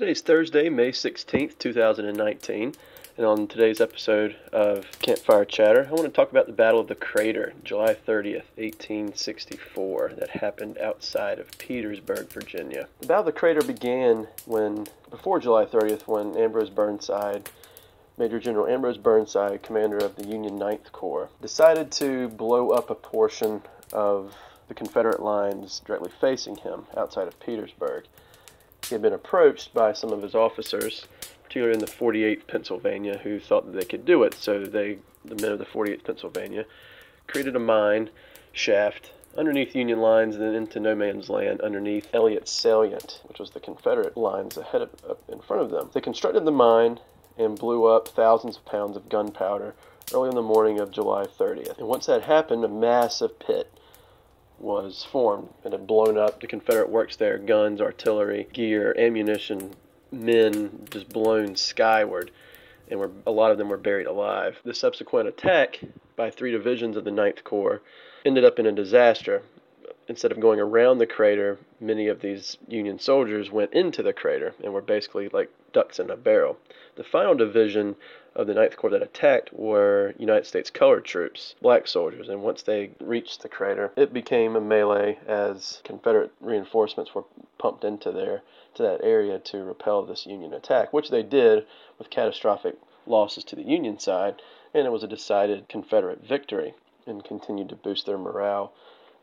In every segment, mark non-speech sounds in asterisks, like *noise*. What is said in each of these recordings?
Today's Thursday, May 16th, 2019, and on today's episode of Campfire Chatter, I want to talk about the Battle of the Crater, July 30th, 1864, that happened outside of Petersburg, Virginia. The Battle of the Crater began when, before July 30th, when Ambrose Burnside, Major General Ambrose Burnside, commander of the Union Ninth Corps, decided to blow up a portion of the Confederate lines directly facing him outside of Petersburg. He had been approached by some of his officers, particularly in the 48th Pennsylvania, who thought that they could do it. So they, the men of the 48th Pennsylvania, created a mine shaft underneath Union lines and then into no man's land underneath Elliott's Salient, which was the Confederate lines ahead of, up in front of them. They constructed the mine and blew up thousands of pounds of gunpowder early in the morning of July 30th. And once that happened, a massive pit was formed and had blown up the Confederate works there guns, artillery, gear, ammunition, men just blown skyward. And were, a lot of them were buried alive. The subsequent attack by three divisions of the Ninth Corps ended up in a disaster. Instead of going around the crater, many of these Union soldiers went into the crater and were basically like ducks in a barrel. The final division of the Ninth Corps that attacked were United States colored troops, black soldiers, and once they reached the crater, it became a melee as Confederate reinforcements were pumped into there to that area to repel this Union attack, which they did with catastrophic losses to the Union side, and it was a decided Confederate victory and continued to boost their morale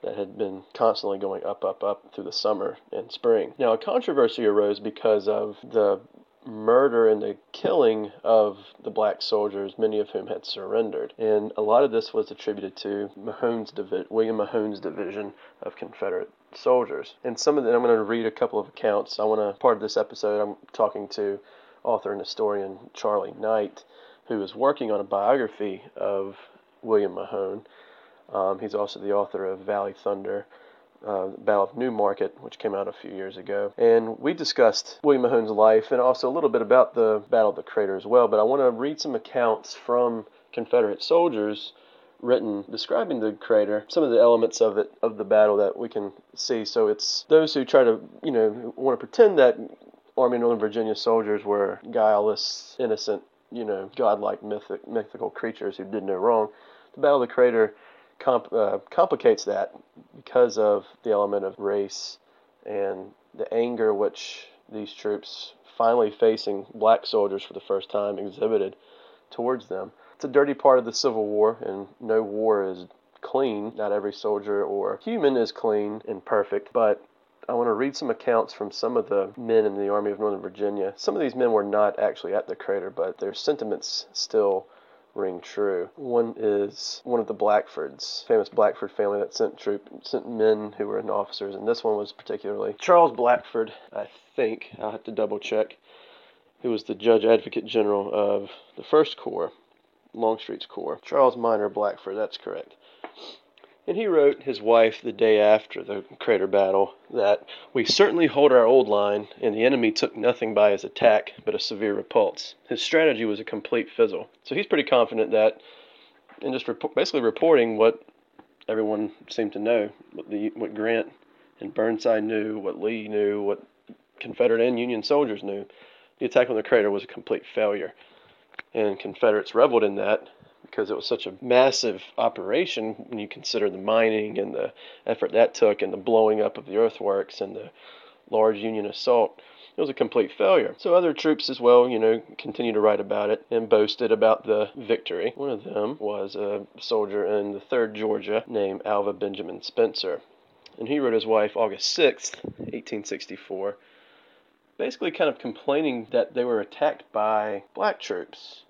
that had been constantly going up, up, up through the summer and spring. Now, a controversy arose because of the murder and the killing of the black soldiers, many of whom had surrendered. And a lot of this was attributed to Mahone's divi- William Mahone's division of Confederate soldiers. And some of them, I'm going to read a couple of accounts. I want to, part of this episode, I'm talking to author and historian Charlie Knight, who is working on a biography of William Mahone. Um, he's also the author of Valley Thunder uh, Battle of New Market, which came out a few years ago. And we discussed William Mahone's life and also a little bit about the Battle of the Crater as well. But I want to read some accounts from Confederate soldiers written describing the crater, some of the elements of it, of the battle that we can see. So it's those who try to, you know, want to pretend that Army Northern Virginia soldiers were guileless, innocent, you know, godlike mythic, mythical creatures who did no wrong. The Battle of the Crater comp, uh, complicates that because of the element of race and the anger which these troops, finally facing black soldiers for the first time, exhibited towards them. It's a dirty part of the Civil War, and no war is clean. Not every soldier or human is clean and perfect, but I want to read some accounts from some of the men in the Army of Northern Virginia. Some of these men were not actually at the crater, but their sentiments still ring true. One is one of the Blackfords, famous Blackford family that sent troop sent men who were in officers, and this one was particularly Charles Blackford, I think. I'll have to double check. Who was the Judge Advocate General of the First Corps, Longstreet's Corps. Charles Minor Blackford, that's correct. And he wrote his wife the day after the crater battle that we certainly hold our old line, and the enemy took nothing by his attack but a severe repulse. His strategy was a complete fizzle. So he's pretty confident that, and just rep- basically reporting what everyone seemed to know, what, the, what Grant and Burnside knew, what Lee knew, what Confederate and Union soldiers knew. The attack on the crater was a complete failure. And Confederates reveled in that because it was such a massive operation when you consider the mining and the effort that took and the blowing up of the earthworks and the large Union assault. It was a complete failure. So other troops as well, you know, continued to write about it and boasted about the victory. One of them was a soldier in the 3rd Georgia named Alva Benjamin Spencer. And he wrote his wife August 6th, 1864, basically kind of complaining that they were attacked by black troops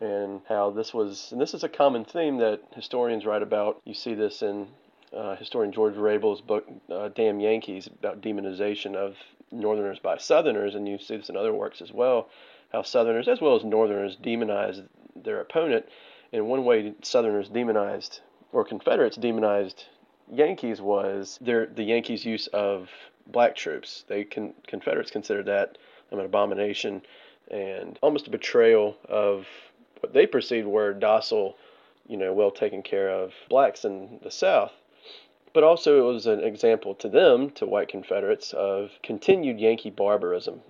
and how this was, and this is a common theme that historians write about. You see this in uh, historian George Rable's book, uh, Damn Yankees, about demonization of Northerners by Southerners, and you see this in other works as well, how Southerners as well as Northerners demonized their opponent. In one way, Southerners demonized, or Confederates demonized Yankees was their the Yankees' use of black troops. They con, Confederates considered that an abomination and almost a betrayal of what they perceived were docile, you know, well taken care of blacks in the South. But also, it was an example to them, to white Confederates, of continued Yankee barbarism.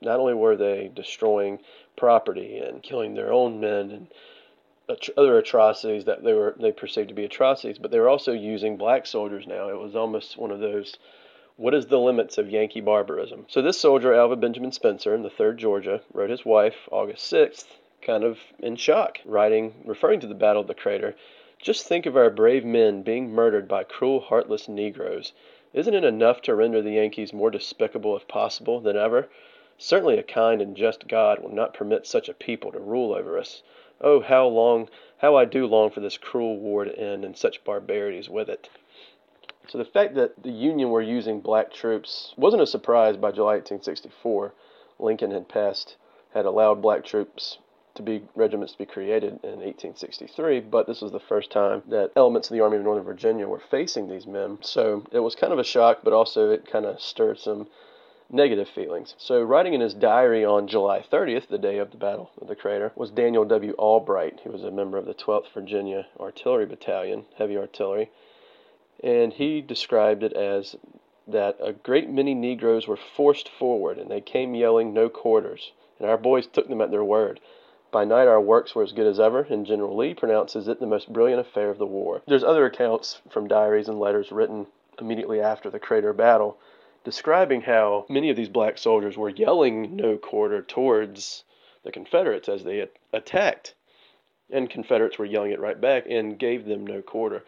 not only were they destroying property and killing their own men and other atrocities that they were they perceived to be atrocities, but they were also using black soldiers now. It was almost one of those what is the limits of Yankee barbarism? So this soldier, Alva Benjamin Spencer, in the 3rd Georgia, wrote his wife August 6th, kind of in shock, writing, referring to the Battle of the Crater, just think of our brave men being murdered by cruel, heartless Negroes. Isn't it enough to render the Yankees more despicable, if possible, than ever? Certainly a kind and just God will not permit such a people to rule over us. Oh, how long, how I do long for this cruel war to end and such barbarities with it. So the fact that the Union were using black troops wasn't a surprise by July 1864. Lincoln had passed, had allowed black troops to be regiments to be created in 1863, but this was the first time that elements of the Army of Northern Virginia were facing these men. So it was kind of a shock, but also it kind of stirred some negative feelings. So, writing in his diary on July 30th, the day of the Battle of the Crater, was Daniel W. Albright. He was a member of the 12th Virginia Artillery Battalion, heavy artillery, and he described it as that a great many Negroes were forced forward and they came yelling, No quarters, and our boys took them at their word. By night, our works were as good as ever, and General Lee pronounces it the most brilliant affair of the war. There's other accounts from diaries and letters written immediately after the Crater Battle describing how many of these black soldiers were yelling no quarter towards the Confederates as they attacked. And Confederates were yelling it right back and gave them no quarter.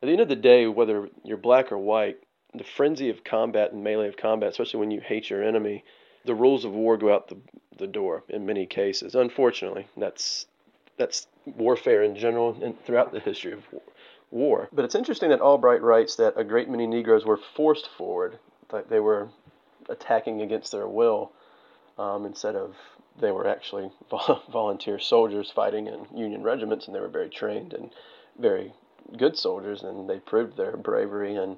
At the end of the day, whether you're black or white, the frenzy of combat and melee of combat, especially when you hate your enemy, the rules of war go out the, the door in many cases. Unfortunately, that's that's warfare in general and throughout the history of war. But it's interesting that Albright writes that a great many Negroes were forced forward like they were attacking against their will um, instead of they were actually *laughs* volunteer soldiers fighting in Union regiments, and they were very trained and very good soldiers, and they proved their bravery and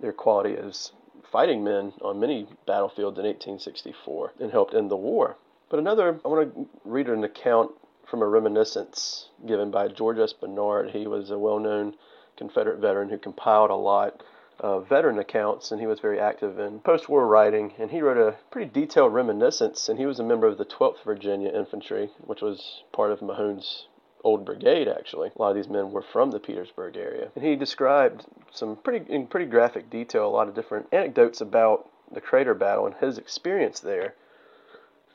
their quality as fighting men on many battlefields in 1864 and helped end the war. But another, I want to read an account from a reminiscence given by George S. Bernard. He was a well known Confederate veteran who compiled a lot of veteran accounts, and he was very active in post war writing. And he wrote a pretty detailed reminiscence, and he was a member of the 12th Virginia Infantry, which was part of Mahone's old brigade actually. A lot of these men were from the Petersburg area. And he described some pretty in pretty graphic detail a lot of different anecdotes about the Crater Battle and his experience there.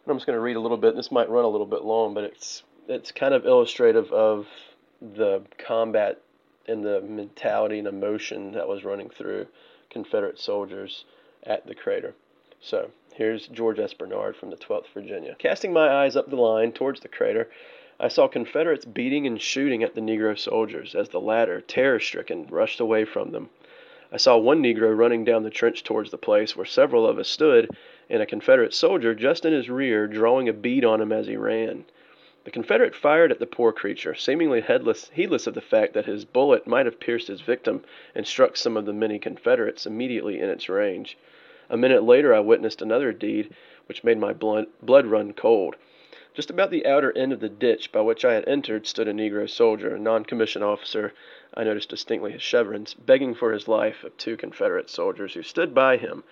And I'm just going to read a little bit. This might run a little bit long, but it's it's kind of illustrative of the combat and the mentality and emotion that was running through Confederate soldiers at the crater. So, here's George S. Bernard from the 12th Virginia. Casting my eyes up the line towards the crater, I saw Confederates beating and shooting at the Negro soldiers as the latter, terror stricken, rushed away from them. I saw one Negro running down the trench towards the place where several of us stood, and a Confederate soldier just in his rear drawing a bead on him as he ran. The Confederate fired at the poor creature, seemingly headless, heedless of the fact that his bullet might have pierced his victim and struck some of the many Confederates immediately in its range. A minute later I witnessed another deed which made my blood, blood run cold. Just about the outer end of the ditch by which I had entered stood a Negro soldier, a non commissioned officer, I noticed distinctly his chevrons, begging for his life of two Confederate soldiers who stood by him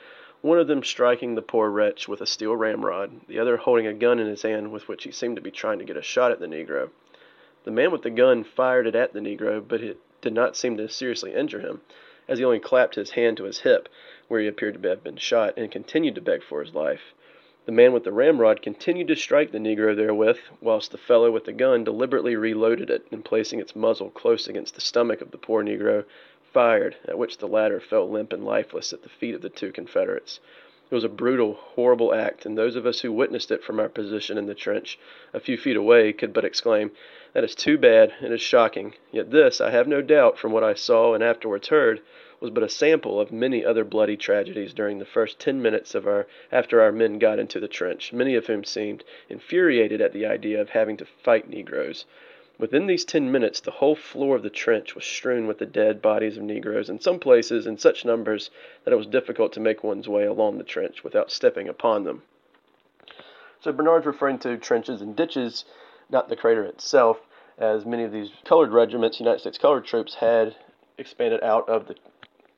one of them striking the poor wretch with a steel ramrod, the other holding a gun in his hand with which he seemed to be trying to get a shot at the Negro. The man with the gun fired it at the Negro, but it did not seem to seriously injure him, as he only clapped his hand to his hip, where he appeared to have been shot, and continued to beg for his life. The man with the ramrod continued to strike the Negro therewith, whilst the fellow with the gun deliberately reloaded it, and placing its muzzle close against the stomach of the poor Negro, fired, at which the latter fell limp and lifeless at the feet of the two Confederates. It was a brutal, horrible act, and those of us who witnessed it from our position in the trench, a few feet away, could but exclaim, That is too bad, it is shocking. Yet this, I have no doubt, from what I saw and afterwards heard, was but a sample of many other bloody tragedies during the first ten minutes of our after our men got into the trench, many of whom seemed infuriated at the idea of having to fight Negroes. Within these ten minutes the whole floor of the trench was strewn with the dead bodies of Negroes, in some places in such numbers that it was difficult to make one's way along the trench without stepping upon them. So Bernard's referring to trenches and ditches, not the crater itself, as many of these colored regiments, United States colored troops, had expanded out of the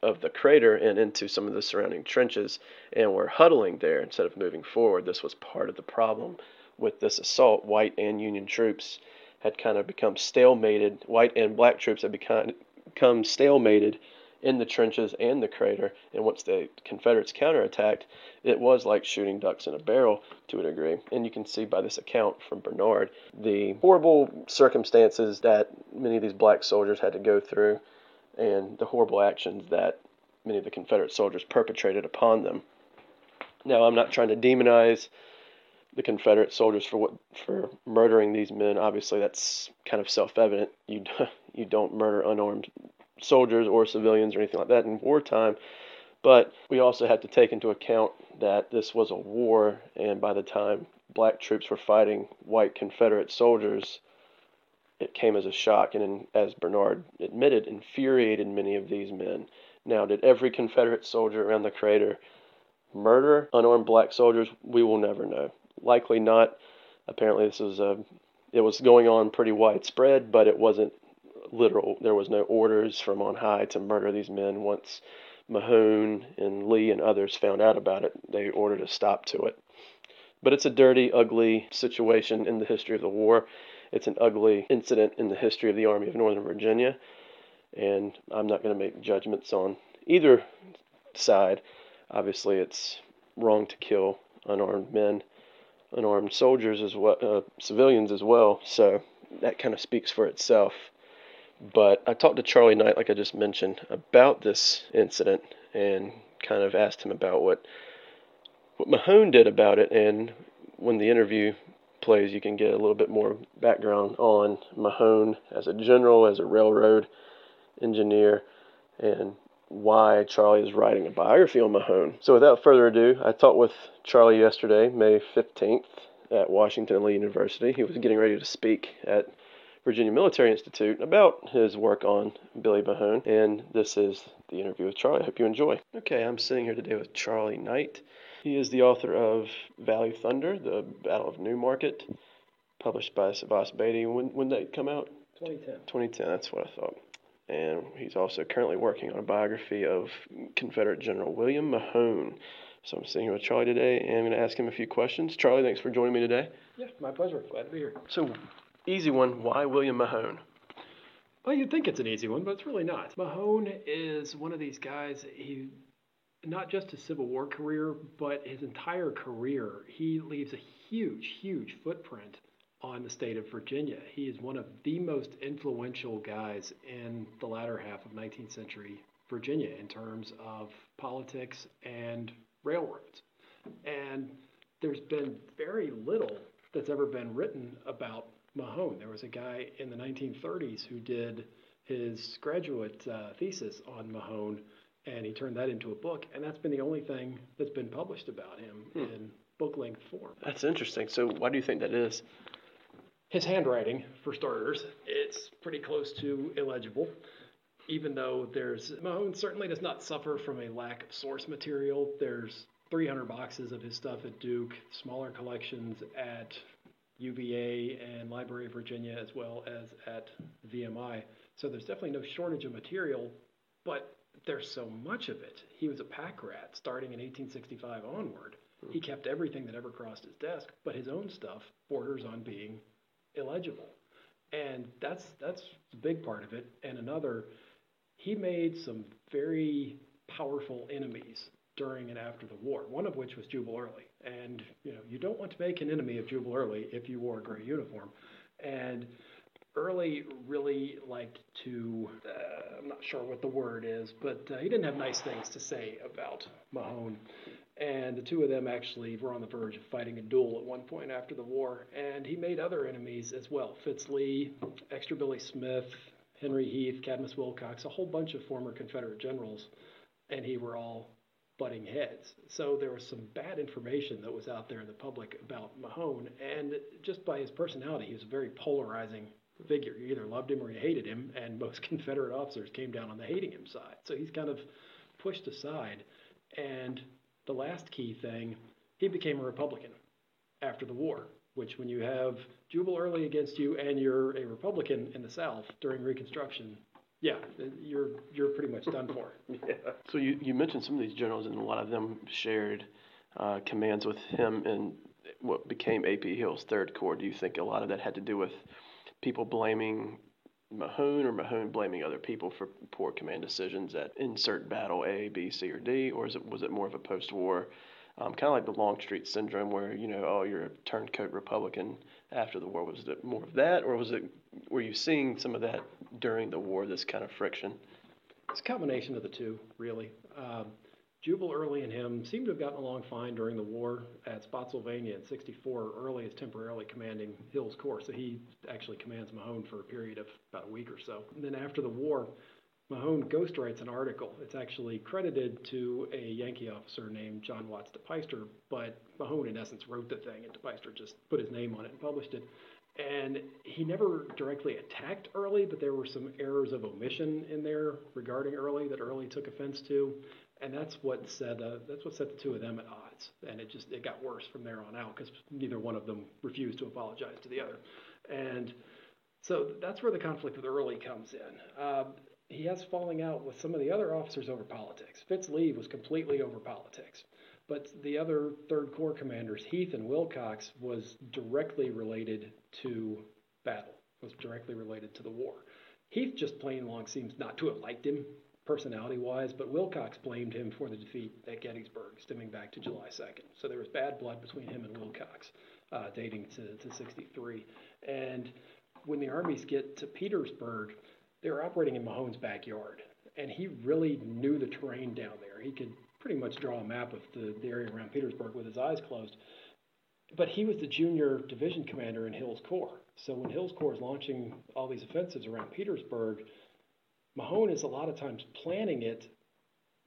of the crater and into some of the surrounding trenches and were huddling there instead of moving forward. This was part of the problem with this assault. White and Union troops had kind of become stalemated. White and black troops had become, stalemated in the trenches and the crater. And once the Confederates counterattacked, it was like shooting ducks in a barrel to a degree. And you can see by this account from Bernard the horrible circumstances that many of these black soldiers had to go through and the horrible actions that many of the Confederate soldiers perpetrated upon them. Now, I'm not trying to demonize the Confederate soldiers for what for murdering these men. Obviously, that's kind of self-evident. You *laughs* you don't murder unarmed soldiers or civilians or anything like that in wartime. But we also have to take into account that this was a war, and by the time black troops were fighting white Confederate soldiers, it came as a shock and, as Bernard admitted, infuriated many of these men. Now, did every Confederate soldier around the crater murder unarmed black soldiers? We will never know. Likely not. Apparently, this was a uh, it was going on pretty widespread, but it wasn't literal. There was no orders from on high to murder these men. Once Mahone and Lee and others found out about it, they ordered a stop to it. But it's a dirty, ugly situation in the history of the war. It's an ugly incident in the history of the Army of Northern Virginia. And I'm not going to make judgments on either side. Obviously, it's wrong to kill unarmed men, unarmed soldiers as well, uh, civilians as well. So that kind of speaks for itself. But I talked to Charlie Knight, like I just mentioned, about this incident and kind of asked him about what what Mahone did about it. And when the interview plays, you can get a little bit more background on Mahone as a general, as a railroad engineer, and why Charlie is writing a biography on Mahone. So without further ado, I talked with Charlie yesterday, May 15th, at Washington Lee University. He was getting ready to speak at Virginia Military Institute about his work on Billy Mahone. And this is the interview with Charlie. I hope you enjoy. Okay, I'm sitting here today with Charlie Knight. He is the author of Valley Thunder, The Battle of New Market, published by Savas Beatie. When, when did that come out? 2010. 2010, that's what I thought. And he's also currently working on a biography of Confederate General William Mahone. So I'm sitting here with Charlie today, and I'm going to ask him a few questions. Charlie, thanks for joining me today. Yeah, my pleasure. Glad to be here. So, easy one. Why William Mahone? Well, you'd think it's an easy one, but it's really not. Mahone is one of these guys. He not just his Civil War career, but his entire career. He leaves a huge, huge footprint on the state of Virginia. He is one of the most influential guys in the latter half of 19th century Virginia in terms of politics and railroads. And there's been very little that's ever been written about Mahone. There was a guy in the 1930s who did his graduate uh, thesis on Mahone, and he turned that into a book, and that's been the only thing that's been published about him hmm. in book length form. That's interesting. So, why do you think that is? His handwriting, for starters, it's pretty close to illegible. Even though there's Mahone certainly does not suffer from a lack of source material. There's 300 boxes of his stuff at Duke, smaller collections at UVA and Library of Virginia, as well as at VMI. So there's definitely no shortage of material, but there's so much of it. He was a pack rat starting in 1865 onward. He hmm. kept everything that ever crossed his desk, but his own stuff borders on being illegible. And that's that's a big part of it. And another, he made some very powerful enemies during and after the war, one of which was Jubal Early. And you know, you don't want to make an enemy of Jubal Early if you wore a gray uniform. And Early really liked to, uh, I'm not sure what the word is, but uh, he didn't have nice things to say about Mahone. And the two of them actually were on the verge of fighting a duel at one point after the war. And he made other enemies as well Fitz Lee, Extra Billy Smith, Henry Heth, Cadmus Wilcox, a whole bunch of former Confederate generals. And he were all butting heads. So there was some bad information that was out there in the public about Mahone, and just by his personality, he was a very polarizing figure. You either loved him or you hated him, and most *laughs* Confederate officers came down on the hating him side. So he's kind of pushed aside. And the last key thing, he became a Republican after the war, which when you have Jubal Early against you and you're a Republican in the South during Reconstruction, yeah, you're you're pretty much done for. *laughs* yeah. So you, you mentioned some of these generals, and a lot of them shared uh, commands with him in what became AP Hill's Third Corps. Do you think a lot of that had to do with people blaming Mahone or Mahone blaming other people for poor command decisions at insert battle A, B, C, or D, or is it was it more of a post-war, um, kind of like the Longstreet syndrome, where you know, oh, you're a turncoat Republican after the war? Was it more of that, or was it were you seeing some of that during the war? This kind of friction. It's a combination of the two, really. Um, Jubal Early and him seemed to have gotten along fine during the war at Spotsylvania in 64. Early is temporarily commanding Hill's Corps, so he actually commands Mahone for a period of about a week or so. And then after the war, Mahone ghostwrites an article. It's actually credited to a Yankee officer named John Watts DePeyster, but Mahone, in essence, wrote the thing, and DePeyster just put his name on it and published it. And he never directly attacked Early, but there were some errors of omission in there regarding Early that Early took offense to and that's what set uh, that's what set the two of them at odds. And it just it got worse from there on out because neither one of them refused to apologize to the other, and so that's where the conflict with Early comes in. Uh, he has falling out with some of the other officers over politics. Fitz Lee was completely over politics, but the other Third Corps commanders, Heth and Wilcox, was directly related to battle. Was directly related to the war. Heth just plain long seems not to have liked him personality wise, but Wilcox blamed him for the defeat at Gettysburg, stemming back to July 2nd. So there was bad blood between him and Wilcox, uh, dating to, to 63. And when the armies get to Petersburg, they were operating in Mahone's backyard. And he really knew the terrain down there. He could pretty much draw a map of the, the area around Petersburg with his eyes closed. But he was the junior division commander in Hill's Corps. So when Hill's Corps is launching all these offensives around Petersburg, Mahone is a lot of times planning it,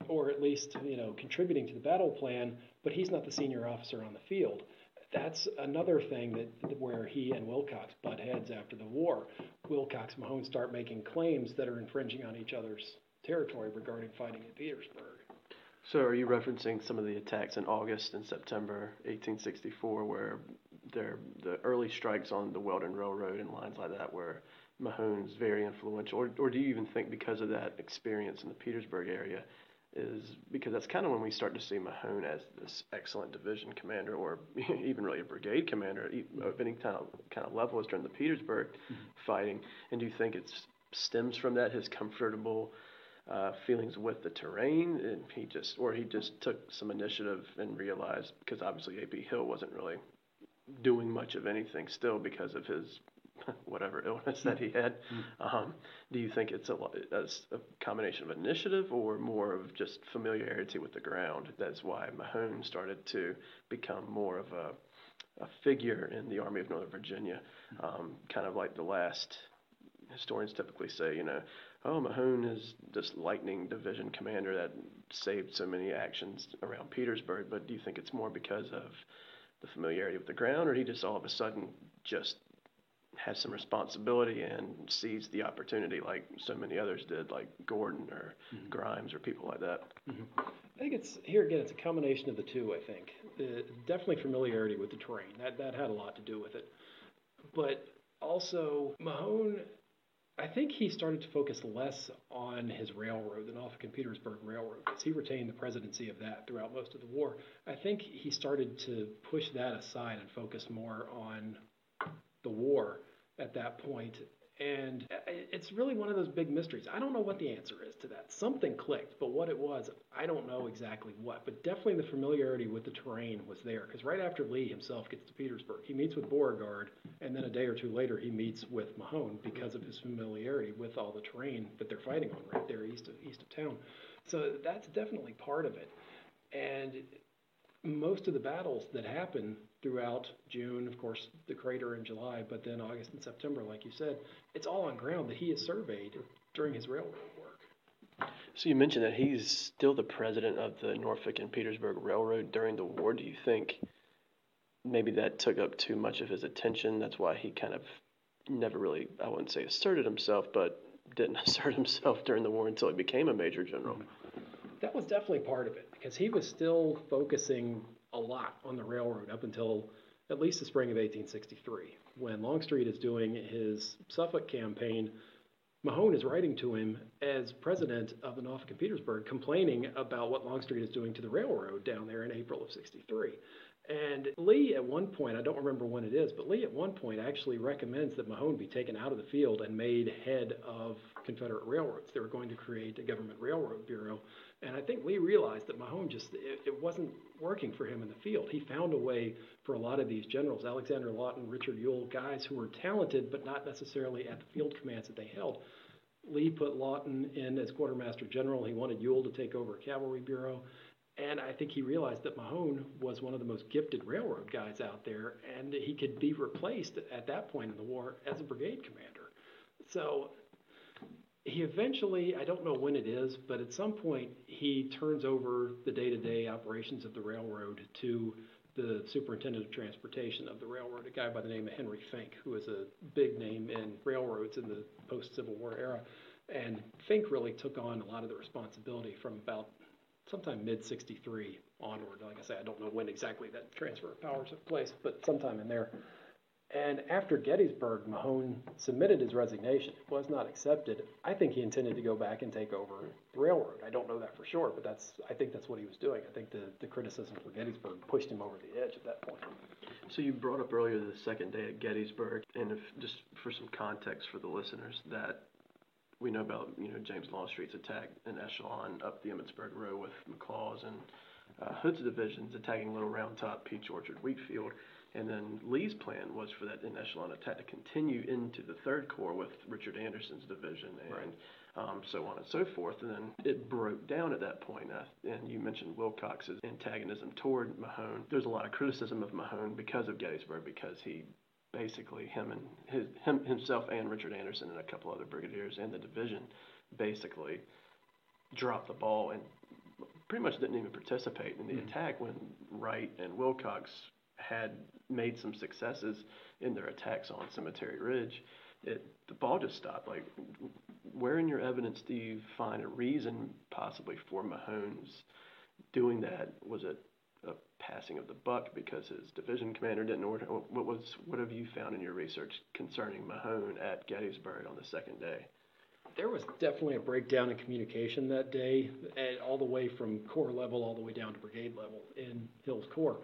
or at least you know contributing to the battle plan, but he's not the senior officer on the field. That's another thing that where he and Wilcox butt heads after the war. Wilcox Mahone start making claims that are infringing on each other's territory regarding fighting at Petersburg. So, are you referencing some of the attacks in August and September 1864, where there the early strikes on the Weldon Railroad and lines like that, where Mahone's very influential, or, or do you even think because of that experience in the Petersburg area, is because that's kind of when we start to see Mahone as this excellent division commander, or *laughs* even really a brigade commander of any kind of kind of level as during the Petersburg mm-hmm. fighting. And do you think it stems from that his comfortable uh, feelings with the terrain, and he just, or he just took some initiative and realized because obviously AP Hill wasn't really doing much of anything still because of his *laughs* whatever illness that he had. Mm-hmm. Um, do you think it's a, a combination of initiative or more of just familiarity with the ground? That's why Mahone started to become more of a, a figure in the Army of Northern Virginia, mm-hmm. um, kind of like the last historians typically say, you know, oh, Mahone is this lightning division commander that saved so many actions around Petersburg. But do you think it's more because of the familiarity with the ground, or he just all of a sudden just has some responsibility and sees the opportunity like so many others did, like Gordon or mm-hmm. Grimes or people like that. Mm-hmm. I think it's here again. It's a combination of the two. I think the, definitely familiarity with the terrain that that had a lot to do with it, but also Mahone. I think he started to focus less on his railroad, the Norfolk and Petersburg Railroad, because he retained the presidency of that throughout most of the war. I think he started to push that aside and focus more on the war at that point. And it's really one of those big mysteries. I don't know what the answer is to that. Something clicked, but what it was, I don't know exactly what. But definitely the familiarity with the terrain was there. Because right after Lee himself gets to Petersburg, he meets with Beauregard, and then a day or two later, he meets with Mahone because of his familiarity with all the terrain that they're fighting on right there east of east of town. So that's definitely part of it. And most of the battles that happen throughout June, of course, the crater in July, but then August and September, like you said, it's all on ground that he has surveyed during his railroad work. So you mentioned that he's still the president of the Norfolk and Petersburg Railroad during the war. Do you think maybe that took up too much of his attention? That's why he kind of never really, I wouldn't say asserted himself, but didn't *laughs* assert himself during the war until he became a major general. That was definitely part of it because he was still focusing a lot on the railroad up until at least the spring of 1863, when Longstreet is doing his Suffolk campaign. Mahone is writing to him as president of the Norfolk and Petersburg, complaining about what Longstreet is doing to the railroad down there in April of 63. And Lee, at one point, I don't remember when it is, but Lee at one point actually recommends that Mahone be taken out of the field and made head of Confederate railroads. They were going to create a government railroad bureau. And I think Lee realized that Mahone just, it, it wasn't working for him in the field. He found a way for a lot of these generals, Alexander Lawton, Richard Ewell, guys who were talented, but not necessarily at the field commands that they held. Lee put Lawton in as quartermaster general. He wanted Ewell to take over cavalry bureau. And I think he realized that Mahone was one of the most gifted railroad guys out there, and he could be replaced at that point in the war as a brigade commander. So he eventually, I don't know when it is, but at some point he turns over the day to day operations of the railroad to the superintendent of transportation of the railroad, a guy by the name of Henry Fink, who is a big name in railroads in the post Civil War era. And Fink really took on a lot of the responsibility from about sometime mid 63 onward. Like I say, I don't know when exactly that transfer of power took place, but sometime in there. And after Gettysburg, Mahone submitted his resignation. It was not accepted. I think he intended to go back and take over the railroad. I don't know that for sure, but that's I think that's what he was doing. I think the, the criticism for Gettysburg pushed him over the edge at that point. So you brought up earlier the second day at Gettysburg, and if, just for some context for the listeners, that we know about you know James Longstreet's attack in echelon up the Emmitsburg Road with McLaws and uh, Hood's divisions attacking Little Round Top, Peach Orchard, Wheatfield, and then Lee's plan was for that in echelon attack to continue into the Third Corps with Richard Anderson's division and. Right. Um, so on and so forth, and then it broke down at that point. Uh, and you mentioned Wilcox's antagonism toward Mahone. There's a lot of criticism of Mahone because of Gettysburg, because he basically him and his, him himself and Richard Anderson and a couple other brigadiers and the division basically dropped the ball and pretty much didn't even participate in the Mhm. attack when Wright and Wilcox had made some successes in their attacks on Cemetery Ridge. It the ball just stopped. Like, where in your evidence do you find a reason possibly for Mahone's doing that? Was it a passing of the buck because his division commander didn't order? What was what have you found in your research concerning Mahone at Gettysburg on the second day? There was definitely a breakdown in communication that day, all the way from corps level all the way down to brigade level in Hill's Corps.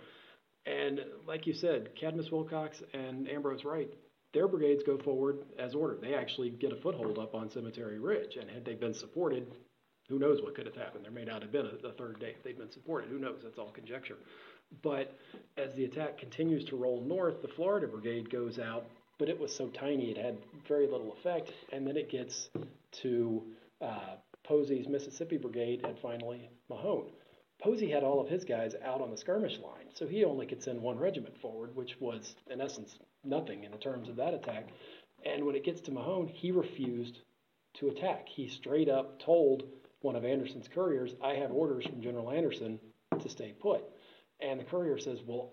And like you said, Cadmus Wilcox and Ambrose Wright, their brigades go forward as ordered. They actually get a foothold up on Cemetery Ridge, and had they been supported, who knows what could have happened? There may not have been a, a third day if they'd been supported. Who knows? That's all conjecture. But as the attack continues to roll north, the Florida Brigade goes out, but it was so tiny it had very little effect. And then it gets to uh, Posey's Mississippi Brigade and finally Mahone. Posey had all of his guys out on the skirmish line, so he only could send one regiment forward, which was, in essence, nothing in the terms of that attack. And when it gets to Mahone, he refused to attack. He straight up told one of Anderson's couriers, I have orders from General Anderson to stay put. And the courier says, Well,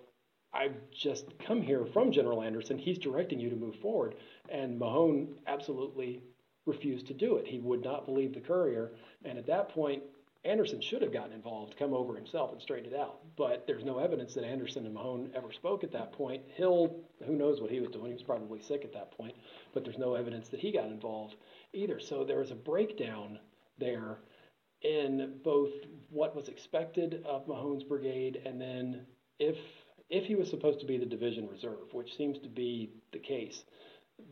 I've just come here from General Anderson. He's directing you to move forward. And Mahone absolutely refused to do it. He would not believe the courier. And at that point, Anderson should have gotten involved, come over himself and straightened it out. But there's no evidence that Anderson and Mahone ever spoke at that point. Hill, who knows what he was doing? He was probably sick at that point. But there's no evidence that he got involved either. So there was a breakdown there in both what was expected of Mahone's brigade and then if if he was supposed to be the division reserve, which seems to be the case,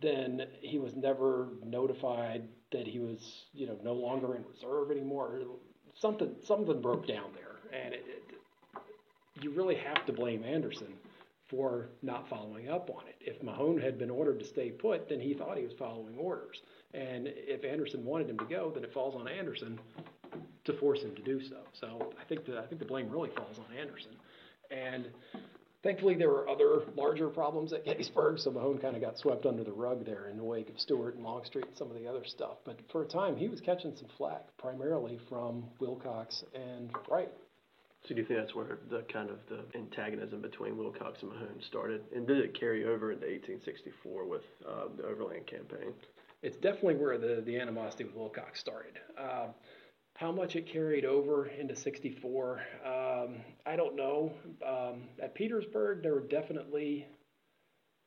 then he was never notified that he was, you know, no longer in reserve anymore. Something something broke down there, and it, it, you really have to blame Anderson for not following up on it. If Mahone had been ordered to stay put, then he thought he was following orders, and if Anderson wanted him to go, then it falls on Anderson to force him to do so. So I think the I think the blame really falls on Anderson, and Thankfully, there were other larger problems at Gettysburg, so Mahone kind of got swept under the rug there in the wake of Stuart and Longstreet and some of the other stuff. But for a time, he was catching some flack, primarily from Wilcox and Wright. So do you think that's where the kind of the antagonism between Wilcox and Mahone started, and did it carry over into 1864 with uh, the Overland Campaign? It's definitely where the, the animosity with Wilcox started. Uh, how much it carried over into 64, um, I don't know. Um, at Petersburg, there were definitely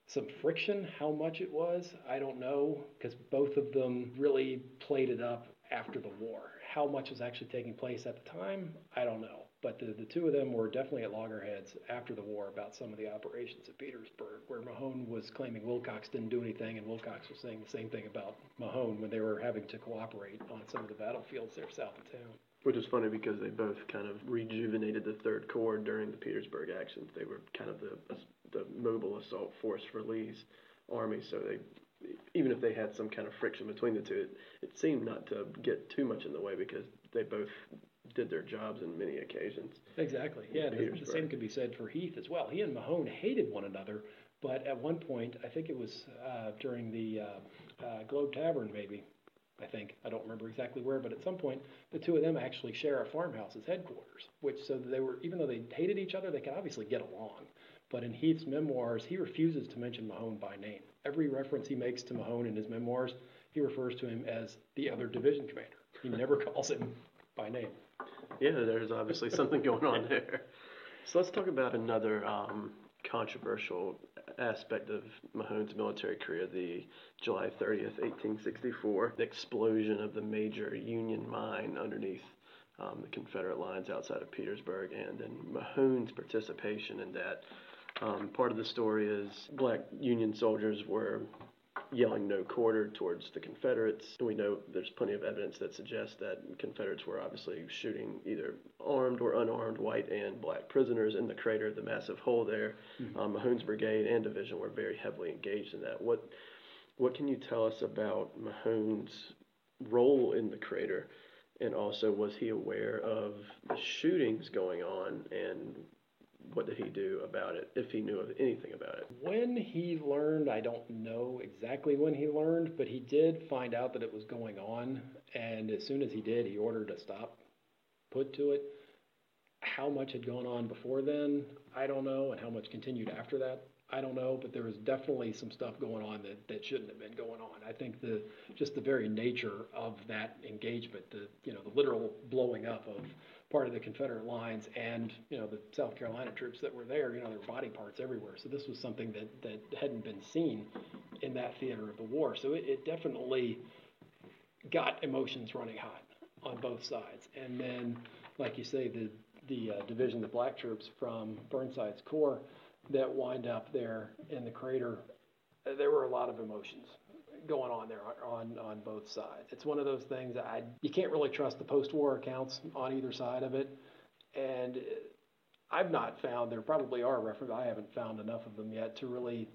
some friction. How much it was, I don't know, because both of them really played it up after the war. How much was actually taking place at the time, I don't know. But the, the two of them were definitely at loggerheads after the war about some of the operations at Petersburg, where Mahone was claiming Wilcox didn't do anything, and Wilcox was saying the same thing about Mahone when they were having to cooperate on some of the battlefields there south of town. Which is funny because they both kind of rejuvenated the Third Corps during the Petersburg actions. They were kind of the the mobile assault force for Lee's army, so they even if they had some kind of friction between the two, it, it seemed not to get too much in the way because they both did their jobs in many occasions. Exactly. Yeah, the, the, same could be said for Heth as well. He and Mahone hated one another, but at one point, I think it was uh, during the uh, uh, Globe Tavern, maybe. I think I don't remember exactly where, but at some point, the two of them actually share a farmhouse as headquarters. Which so they were, even though they hated each other, they could obviously get along. But in Heth's memoirs, he refuses to mention Mahone by name. Every reference he makes to Mahone in his memoirs, he refers to him as the other division commander. He never *laughs* calls him by name. Yeah, there's obviously something going on *laughs* there. So let's talk about another um, controversial aspect of Mahone's military career, the July 30th, 1864, the explosion of the major Union mine underneath um, the Confederate lines outside of Petersburg, and then Mahone's participation in that. Um, part of the story is black Union soldiers were yelling no quarter towards the Confederates. And We know there's plenty of evidence that suggests that Confederates were obviously shooting either armed or unarmed white and black prisoners in the crater, the massive hole there. Mm-hmm. Um, Mahone's brigade and division were very heavily engaged in that. What what can you tell us about Mahone's role in the crater? And also, was he aware of the shootings going on and what did he do about it, if he knew of anything about it? When he learned, I don't know exactly when he learned, but he did find out that it was going on. And as soon as he did, he ordered a stop put to it. How much had gone on before then, I don't know, and how much continued after that, I don't know, but there was definitely some stuff going on that, that shouldn't have been going on. I think the just the very nature of that engagement, the you know the literal blowing up of part of the Confederate lines and you know the South Carolina troops that were there, you know their body parts everywhere. So this was something that that hadn't been seen in that theater of the war. So it, it definitely got emotions running hot on both sides. And then, like you say, the the uh, division, the black troops from Burnside's corps that wind up there in the crater, uh, there were a lot of emotions going on there on, on both sides. It's one of those things I you can't really trust the post-war accounts on either side of it, and I've not found there probably are references. I haven't found enough of them yet to really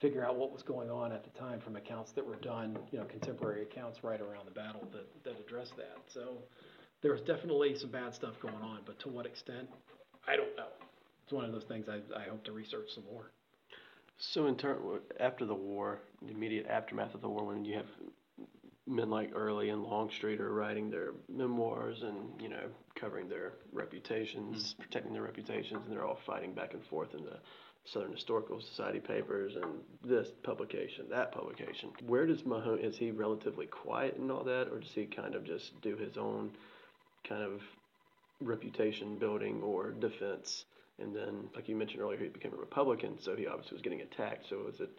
figure out what was going on at the time from accounts that were done, you know, contemporary accounts right around the battle that that address that. So there was definitely some bad stuff going on, but to what extent, I don't know it's one of those things I, I hope to research some more. So, in turn, after the war, the immediate aftermath of the war, when you have men like Early and Longstreet are writing their memoirs and you know covering their reputations, mm-hmm. protecting their reputations, and they're all fighting back and forth in the Southern Historical Society papers and this publication, that publication. Where does Mahone? Is he relatively quiet in all that, or does he kind of just do his own kind of reputation building or defense? And then, like you mentioned earlier, he became a Republican, so he obviously was getting attacked. So was it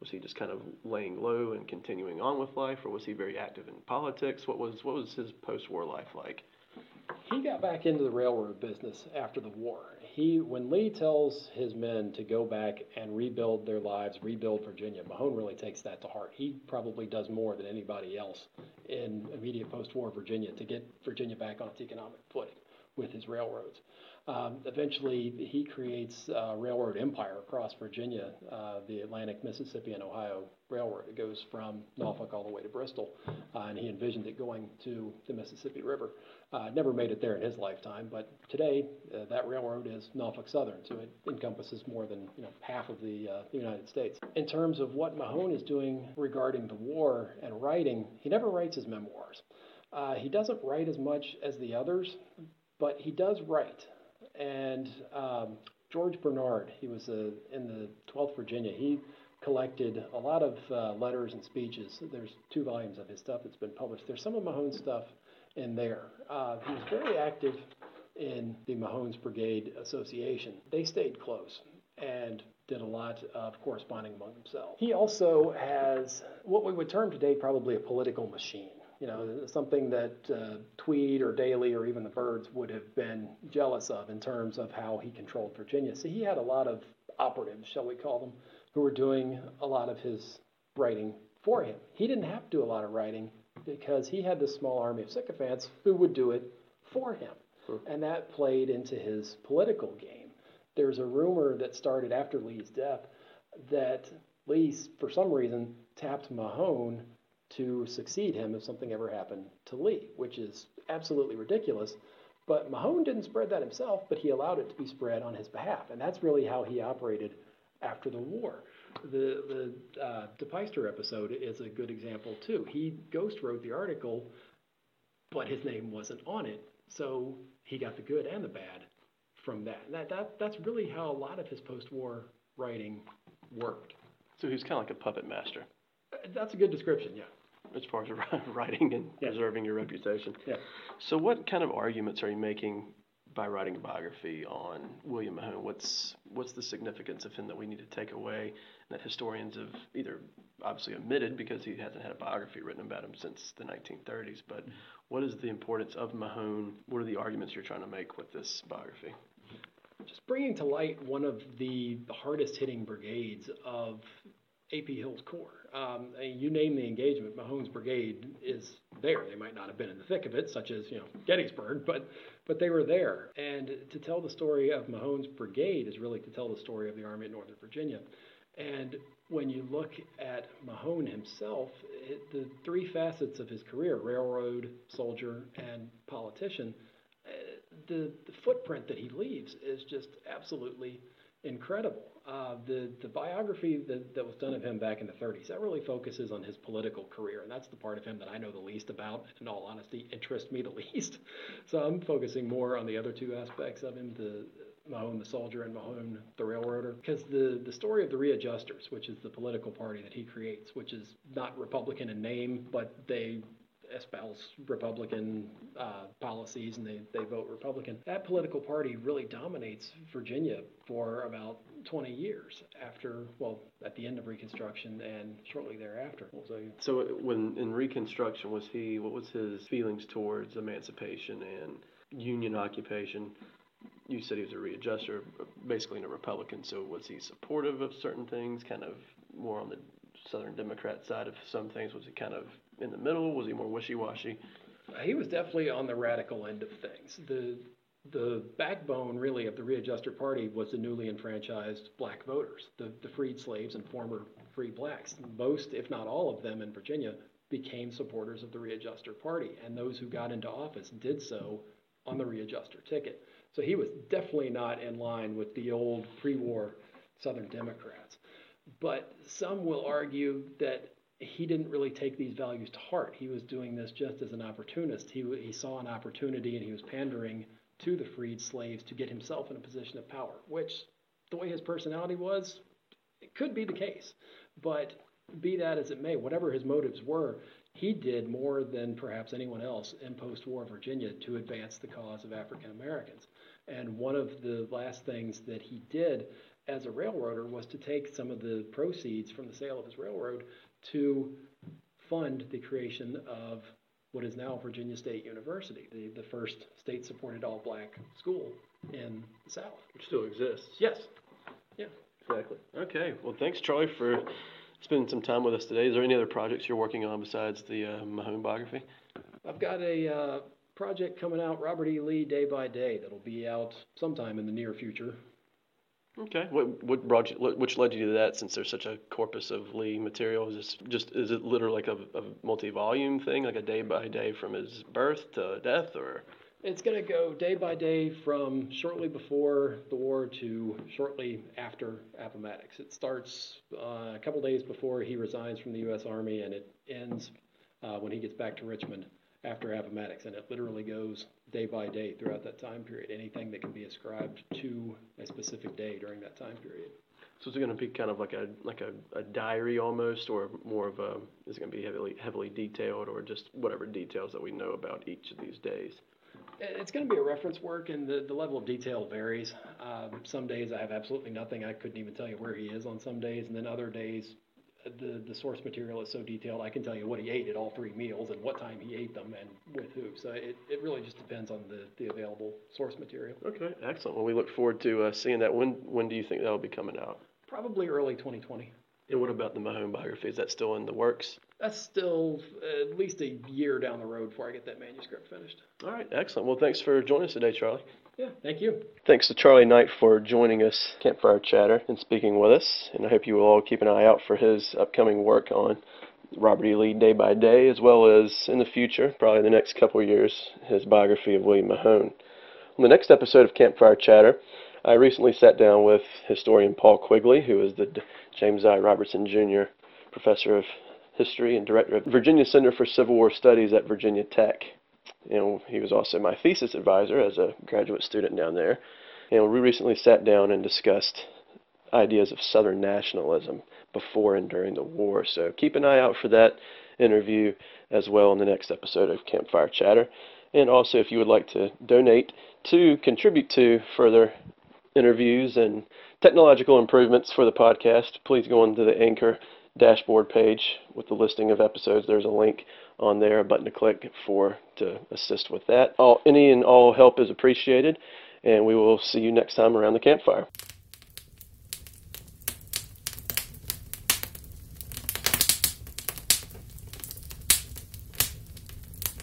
was he just kind of laying low and continuing on with life, or was he very active in politics? What was what was his post-war life like? He got back into the railroad business after the war. He, when Lee tells his men to go back and rebuild their lives, rebuild Virginia, Mahone really takes that to heart. He probably does more than anybody else in immediate post-war Virginia to get Virginia back on its economic footing with his railroads. Um, eventually, he creates a railroad empire across Virginia, uh, the Atlantic, Mississippi, and Ohio Railroad. It goes from Norfolk all the way to Bristol, uh, and he envisioned it going to the Mississippi River. Uh, never made it there in his lifetime, but today uh, that railroad is Norfolk Southern, so it encompasses more than you know half of the, uh, the United States. In terms of what Mahone is doing regarding the war and writing, he never writes his memoirs. Uh, he doesn't write as much as the others, but he does write. And um, George Bernard, he was uh, in the 12th Virginia. He collected a lot of uh, letters and speeches. There's two volumes of his stuff that's been published. There's some of Mahone's stuff in there. Uh, he was very active in the Mahone's Brigade Association. They stayed close. And did a lot of corresponding among themselves. He also has what we would term today probably a political machine. You know, something that uh, Tweed or Daley or even the Byrds would have been jealous of in terms of how he controlled Virginia. So he had a lot of operatives, shall we call them, who were doing a lot of his writing for him. He didn't have to do a lot of writing because he had this small army of sycophants who would do it for him. And that played into his political game. There's a rumor that started after Lee's death that Lee, for some reason, tapped Mahone to succeed him if something ever happened to Lee, which is absolutely ridiculous. But Mahone didn't spread that himself, but he allowed it to be spread on his behalf. And that's really how he operated after the war. The, the uh, DePeyster episode is a good example, too. He ghost wrote the article, but his name wasn't on it. So he got the good and the bad from that. And that, that that's really how a lot of his post war writing worked. So he's kind of like a puppet master. Uh, That's a good description, yeah. As far as *laughs* writing and Yeah. preserving your reputation. Yeah. So, what kind of arguments are you making by writing a biography on William Mahone? What's what's the significance of him that we need to take away, that historians have either obviously omitted because he hasn't had a biography written about him since the 1930s? But what is the importance of Mahone? What are the arguments you're trying to make with this biography? Just bringing to light one of the, the hardest hitting brigades of AP Hill's Corps. Um, you name the engagement, Mahone's brigade is there. They might not have been in the thick of it, such as you know Gettysburg, but but they were there. And to tell the story of Mahone's brigade is really to tell the story of the Army of Northern Virginia. And when you look at Mahone himself, it, the three facets of his career railroad, soldier, and politician uh, the, the footprint that he leaves is just absolutely incredible. Uh, the, the biography that, that was done of him back in the 30s, that really focuses on his political career, and that's the part of him that I know the least about, in all honesty, interests me the *laughs* least. So I'm focusing more on the other two aspects of him, the Mahone the soldier and Mahone the railroader, because the, the story of the readjusters, which is the political party that he creates, which is not Republican in name, but they espouse Republican uh, policies and they, they vote Republican. That political party really dominates Virginia for about 20 years after, well, at the end of Reconstruction and shortly thereafter. So, So, when in Reconstruction, was he? What was his feelings towards emancipation and Union occupation? You said he was a readjuster, basically a Republican. So, was he supportive of certain things? Kind of more on the Southern Democrat side of some things. Was he kind of in the middle? Was he more wishy-washy? he was definitely on the radical end of things. The the backbone really of the readjuster party was the newly enfranchised black voters, the, the freed slaves and former free blacks. Most, if not all of them in Virginia, became supporters of the readjuster party, and those who got into office did so on the readjuster ticket. So he was definitely not in line with the old pre-war Southern Democrats. But some will argue that he didn't really take these values to heart. He was doing this just as an opportunist. He, he saw an opportunity and he was pandering to the freed slaves to get himself in a position of power, which, the way his personality was, it could be the case. But be that as it may, whatever his motives were, he did more than perhaps anyone else in post war Virginia to advance the cause of African Americans. And one of the last things that he did as a railroader was to take some of the proceeds from the sale of his railroad to fund the creation of what is now Virginia State University, the, the first state supported all black school in the South. Which still exists. Yes. Yeah. Exactly. Okay. Well, thanks, Charlie, for spending some time with us today. Is there any other projects you're working on besides the uh, Mahone biography? I've got a uh, project coming out, Robert E. Lee Day by Day, that'll be out sometime in the near future. Okay. What what brought you? Which led you to that? Since there's such a corpus of Lee material, is this just is it literally like a, a multi-volume thing, like a day by day from his birth to death, or? It's going to go day by day from shortly before the war to shortly after Appomattox. It starts uh, a couple days before he resigns from the U.S. Army, and it ends uh, when he gets back to Richmond after Appomattox. And it literally goes day by day throughout that time period. Anything that can be ascribed to a specific day during that time period. So is it going to be kind of like a like a, a diary almost, or more of a? Is it going to be heavily heavily detailed, or just whatever details that we know about each of these days? It's going to be a reference work, and the, the level of detail varies. Um, some days I have absolutely nothing. I couldn't even tell you where he is on some days, and then other days the, the source material is so detailed, I can tell you what he ate at all three meals and what time he ate them and with who. So it, it really just depends on the, the available source material. Okay, excellent. Well, we look forward to uh, seeing that. When when do you think that will be coming out? Probably early 2020. And what about the Mahone biography? Is that still in the works? That's still at least a year down the road before I get that manuscript finished. All right, excellent. Well, thanks for joining us today, Charlie. Yeah, thank you. Thanks to Charlie Knight for joining us, Campfire Chatter, and speaking with us. And I hope you will all keep an eye out for his upcoming work on Robert E. Lee Day by Day, as well as in the future, probably the next couple of years, his biography of William Mahone. On the next episode of Campfire Chatter, I recently sat down with historian Paul Quigley, who is the James I. Robertson Jr. Professor of History and Director of Virginia Center for Civil War Studies at Virginia Tech. And he was also my thesis advisor as a graduate student down there. And we recently sat down and discussed ideas of Southern nationalism before and during the war. So keep an eye out for that interview as well in the next episode of Campfire Chatter. And also, if you would like to donate to contribute to further interviews and technological improvements for the podcast, please go onto the Anchor dashboard page with the listing of episodes. There's a link on there, a button to click for to assist with that. All any and all help is appreciated, and we will see you next time around the campfire.